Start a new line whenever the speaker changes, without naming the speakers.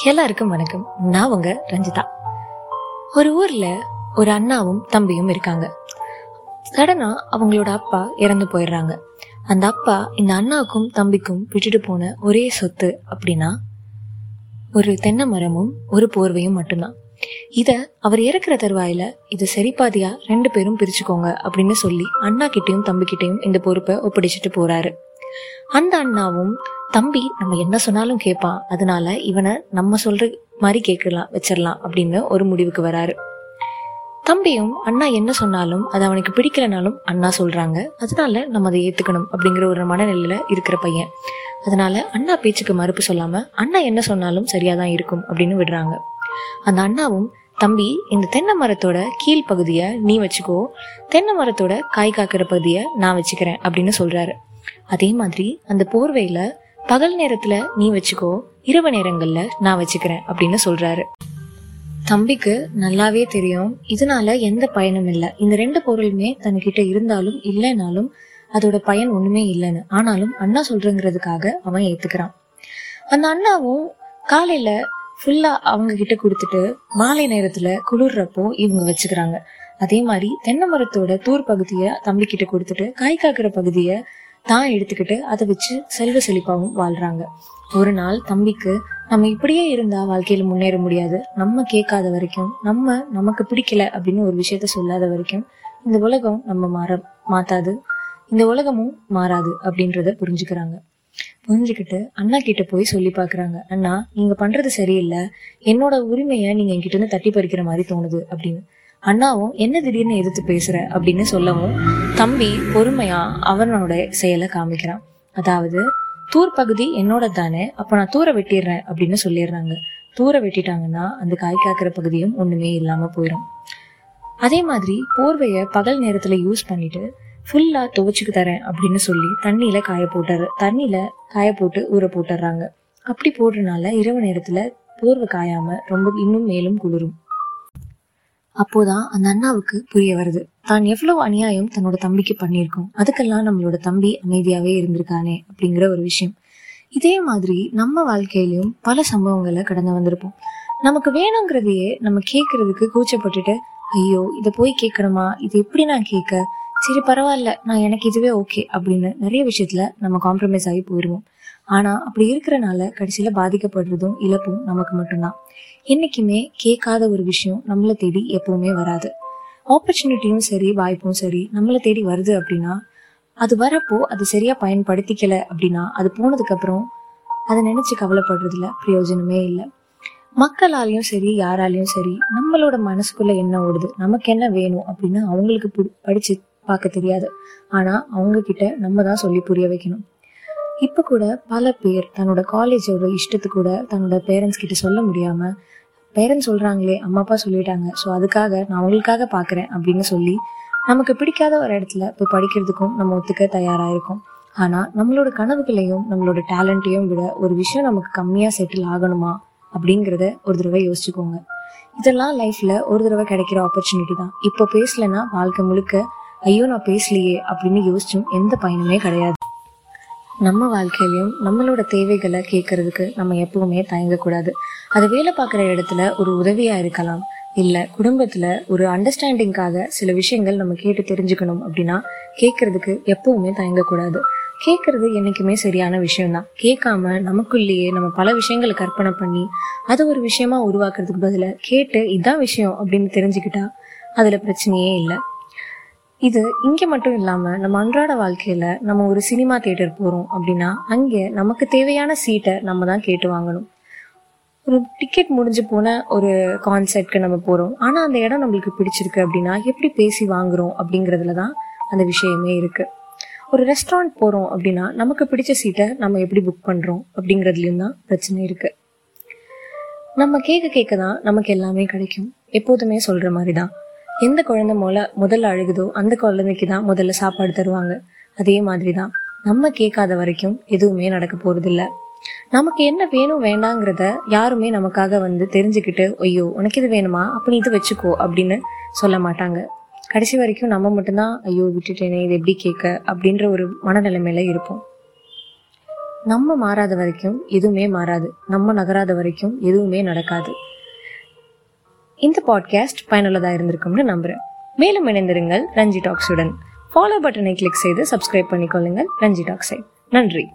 எல்லாருக்கும் வணக்கம். நான் உங்க ரஞ்சிதா. ஒரு ஊர்ல ஒரு அண்ணாவும் தம்பியும் இருக்காங்க. சடனா அவங்களோட அப்பா இறந்து போயிடுறாங்க. அந்த அப்பா இந்த அண்ணாவுக்கும் தம்பிக்கும் விட்டுட்டு போன ஒரே சொத்து அப்படின்னா ஒரு தென்னை மரமும் ஒரு போர்வையும் மட்டும்தான். இத அவர் இறக்குற தருவாயில இது சரிபாதியா ரெண்டு பேரும் பிரிச்சுக்கோங்க அப்படின்னு சொல்லி அண்ணா கிட்டையும் தம்பிக்கிட்டையும் இந்த பொறுப்பை ஒப்படைச்சிட்டு போறாரு. அந்த அண்ணாவும் தம்பி நம்ம என்ன சொன்னாலும் கேட்பான் அதனால இவனை நம்ம சொல்ற மாதிரி கேட்கலாம் வச்சிடலாம் அப்படின்னு ஒரு முடிவுக்கு வராரு. தம்பியும் அண்ணா என்ன சொன்னாலும் அது அவனுக்கு பிடிக்கலனாலும் அண்ணா சொல்றாங்க. அதனால நம்ம அதை ஏத்துக்கணும் அப்படிங்கிற ஒரு மனநிலையில இருக்கிற பையன். அதனால அண்ணா பேச்சுக்கு மறுப்பு சொல்லாம அண்ணா என்ன சொன்னாலும் சரியாதான் இருக்கும் அப்படின்னு விடுறாங்க. அந்த அண்ணாவும் தம்பி இந்த தென்னை மரத்தோட கீழ் பகுதியை நீ வச்சுக்கோ தென்னை மரத்தோட காய் காக்கிற பகுதியை நான் வச்சுக்கிறேன் அப்படின்னு சொல்றாரு. அதே மாதிரி அந்த போர்வையில பகல் நேரத்துல நீ வச்சுக்கோ இரவு நேரங்கள்ல நான் வச்சுக்கிறேன் அப்படின்னு சொல்றாரு. தம்பிக்கு நல்லாவே தெரியும். இதனால எந்த பயனும் இல்லை. இந்த ரெண்டு பொருளுமே தன்கிட்ட இருந்தாலும் இல்லைனாலும் அதோட பயன் ஒண்ணுமே இல்லைன்னு. ஆனாலும் அண்ணா சொல்றங்கிறதுக்காக அவன் ஏத்துக்கிறான். அந்த அண்ணாவும் காலையில ஃபுல்லா அவங்க கிட்ட கொடுத்துட்டு மாலை நேரத்துல குளிர்றப்போ இவங்க வச்சுக்கிறாங்க. அதே மாதிரி தென்னை மரத்தோட தூர் பகுதியை தம்பி கிட்ட கொடுத்துட்டு காய் காக்கிற பகுதியை தான் எடுத்துக்கிட்டு அதை வச்சு செல்வ செழிப்பாவும் வாழ்றாங்க. ஒரு நாள் தம்பிக்கு நம்ம இப்படியே இருந்தா வாழ்க்கையில முன்னேற முடியாது. நம்ம கேட்காத வரைக்கும் நம்ம நமக்கு பிடிக்கல அப்படின்னு ஒரு விஷயத்த சொல்லாத வரைக்கும் இந்த உலகம் நம்ம மாற மாத்தாது. இந்த உலகமும் மாறாது அப்படின்றத புரிஞ்சுக்கிறாங்க. புரிஞ்சுக்கிட்டு அண்ணா கிட்ட போய் சொல்லி பாக்குறாங்க. அண்ணா நீங்க பண்றது சரியில்லை. என்னோட உரிமையை நீங்க என்கிட்ட இருந்து தட்டி பறிக்கிற மாதிரி தோணுது அப்படின்னு. அண்ணாவும் என்ன திடீர்னு எதிர்த்து பேசுற? அப்படின்னு சொல்லவும் தம்பி பொறுமையா அவனோட செயலை காமிக்கிறான். அதாவது தூர் பகுதி என்னோட தானே அப்ப நான் தூர வெட்டிடுறேன் அப்படின்னு சொல்லிடுறாங்க. தூர வெட்டிட்டாங்கன்னா அந்த காய் காக்கிற பகுதியும் ஒண்ணுமே இல்லாம போயிடும் அதே மாதிரி போர்வைய பகல் நேரத்துல யூஸ் பண்ணிட்டு ஃபுல்லா துவைச்சுக்கு தரேன் அப்படின்னு சொல்லி தண்ணியில காய போட்டாரு தண்ணியில காய போட்டு ஊற போட்டுறாங்க. அப்படி போடுறதுனால இரவு நேரத்துல போர்வை காயாம ரொம்ப இன்னும் மேலும் குளிரும். அப்போதான் அந்த அண்ணாவுக்கு புரிய வருது. தான் எவ்வளவு அநியாயம் தன்னோட தம்பிக்கு பண்ணியிருக்கோம். அதுக்கெல்லாம் நம்மளோட தம்பி அமைதியாவே இருந்திருக்கானே அப்படிங்கிற ஒரு விஷயம். இதே மாதிரி நம்ம வாழ்க்கையிலயும் பல சம்பவங்களை கடந்து வந்திருப்போம். நமக்கு வேணுங்கிறதையே நம்ம கேட்கறதுக்கு கூச்சப்பட்டுட்டு ஐயோ இதை போய் கேட்கணுமா இது எப்படி நான் கேட்க சரி பரவாயில்ல. நான் எனக்கு இதுவே ஓகே அப்படின்னு நிறைய விஷயத்துல நம்ம காம்ப்ரமைஸ் ஆகி போயிடுவோம் ஆனா அப்படி இருக்கிறனால கடைசியில பாதிக்கப்படுறதும் இழப்பும் நமக்கு மட்டும்தான். என்னைக்குமே கேட்காத ஒரு விஷயம் நம்மளை தேடி எப்பவுமே வராது. ஆப்பர்ச்சுனிட்டியும் சரி வாய்ப்பும் சரி நம்மளை தேடி வருது அப்படின்னா அது வரப்போ அது சரியா பயன்படுத்திக்கல அப்படின்னா அது போனதுக்கு அப்புறம் அதை நினைச்சு கவலைப்படுறதுல பிரயோஜனமே இல்லை. மக்களாலையும் சரி யாராலையும் சரி நம்மளோட மனசுக்குள்ள என்ன ஓடுது நமக்கு என்ன வேணும் அப்படின்னு அவங்களுக்கு பு- படிச்சு பார்க்க தெரியாது. ஆனா அவங்க கிட்ட நம்ம தான் சொல்லி புரிய வைக்கணும். இப்போ கூட பல பேர் தன்னோட காலேஜோட இஷ்டத்து கூட தன்னோட பேரண்ட்ஸ் கிட்ட சொல்ல முடியாம பேரண்ட்ஸ் சொல்றாங்களே அம்மா அப்பா சொல்லிட்டாங்க. ஸோ அதுக்காக நான் அவங்களுக்காக பாக்குறேன் அப்படின்னு சொல்லி நமக்கு பிடிக்காத ஒரு இடத்துல போய் படிக்கிறதுக்கும் நம்ம ஒத்துக்க தயாராக இருக்கும். ஆனா நம்மளோட கனவுகளையும் நம்மளோட டேலண்ட்டையும் விட ஒரு விஷயம் நமக்கு கம்மியாக செட்டில் ஆகணுமா அப்படிங்கிறத ஒரு தடவை யோசிச்சுக்கோங்க. இதெல்லாம் லைஃப்ல ஒரு தடவை கிடைக்கிற ஆப்பர்ச்சுனிட்டி தான். இப்போ பேசலன்னா வாழ்க்கை முழுக்க ஐயோ நான் பேசலையே அப்படின்னு யோசிச்சும் எந்த பயனுமே கிடையாது. நம்ம வாழ்க்கையிலையும் நம்மளோட தேவைகளை கேட்கறதுக்கு நம்ம எப்பவுமே தயங்கக்கூடாது. அது வேலை பார்க்குற இடத்துல ஒரு உதவியா இருக்கலாம். இல்ல குடும்பத்துல ஒரு அண்டர்ஸ்டாண்டிங்காக சில விஷயங்கள் நம்ம கேட்டு தெரிஞ்சுக்கணும் அப்படின்னா கேட்கறதுக்கு எப்பவுமே தயங்கக்கூடாது. கேட்கறது என்றைக்குமே சரியான விஷயம்தான். கேட்காம நமக்குள்ளேயே நம்ம பல விஷயங்களை கற்பனை பண்ணி அதை ஒரு விஷயமா உருவாக்குறதுக்கு பதிலாக கேட்டு இதான் விஷயம் அப்படின்னு தெரிஞ்சுக்கிட்டா அதுல பிரச்சனையே இல்லை. இது இங்கே மட்டும் இல்லாமல் நம்ம அன்றாட வாழ்க்கையில் நம்ம ஒரு சினிமா தியேட்டர் போகிறோம் அப்படின்னா அங்கே நமக்கு தேவையான சீட்டை நம்ம தான் கேட்டு வாங்கணும். ஒரு டிக்கெட் முடிஞ்சு போன ஒரு கான்செர்ட்க்கு நம்ம போகிறோம் ஆனால் அந்த இடம் நம்மளுக்கு பிடிச்சிருக்கு அப்படின்னா எப்படி பேசி வாங்குறோம் அப்படிங்கிறதுல தான் அந்த விஷயமே இருக்குது ஒரு ரெஸ்டாரண்ட் போகிறோம் அப்படின்னா நமக்கு பிடிச்ச சீட்டை நம்ம எப்படி புக் பண்ணுறோம் அப்படிங்கிறதுலேயும் தான் பிரச்சனை இருக்குது நம்ம கேட்க கேட்க தான் நமக்கு எல்லாமே கிடைக்கும். எப்போதுமே சொல்கிற மாதிரி தான் எந்த குழந்தை மூல முதல்ல அழுகுதோ அந்த குழந்தைக்கு தான் முதல்ல சாப்பாடு தருவாங்க. அதே மாதிரி தான் நம்ம கேட்காத வரைக்கும் எதுவுமே நடக்க போறதில்ல. நமக்கு என்ன வேணும் வேண்டாங்கிறத யாருமே நமக்காக வந்து தெரிஞ்சுக்கிட்டு ஐயோ உனக்கு இது வேணுமா? அப்ப நீ இது வச்சுக்கோ அப்படின்னு சொல்ல மாட்டாங்க. கடைசி வரைக்கும் நம்ம மட்டும்தான் ஐயோ விட்டுட்டேனே இது எப்படி கேட்க? அப்படின்ற ஒரு மனநிலைமையில இருப்போம். நம்ம மாறாத வரைக்கும் எதுவுமே மாறாது. நம்ம நகராத வரைக்கும் எதுவுமே நடக்காது. இந்த பாட்காஸ்ட் பயனுள்ளதாக இருந்திருக்கும்னு நம்புகிறேன் மேலும் இணைந்திருங்கள் ரஞ்சி டாக்ஸுடன் ஃபாலோ பட்டனை கிளிக் செய்து சப்ஸ்கிரைப் பண்ணிக்கொள்ளுங்கள். ரஞ்சி டாக்ஸை. நன்றி.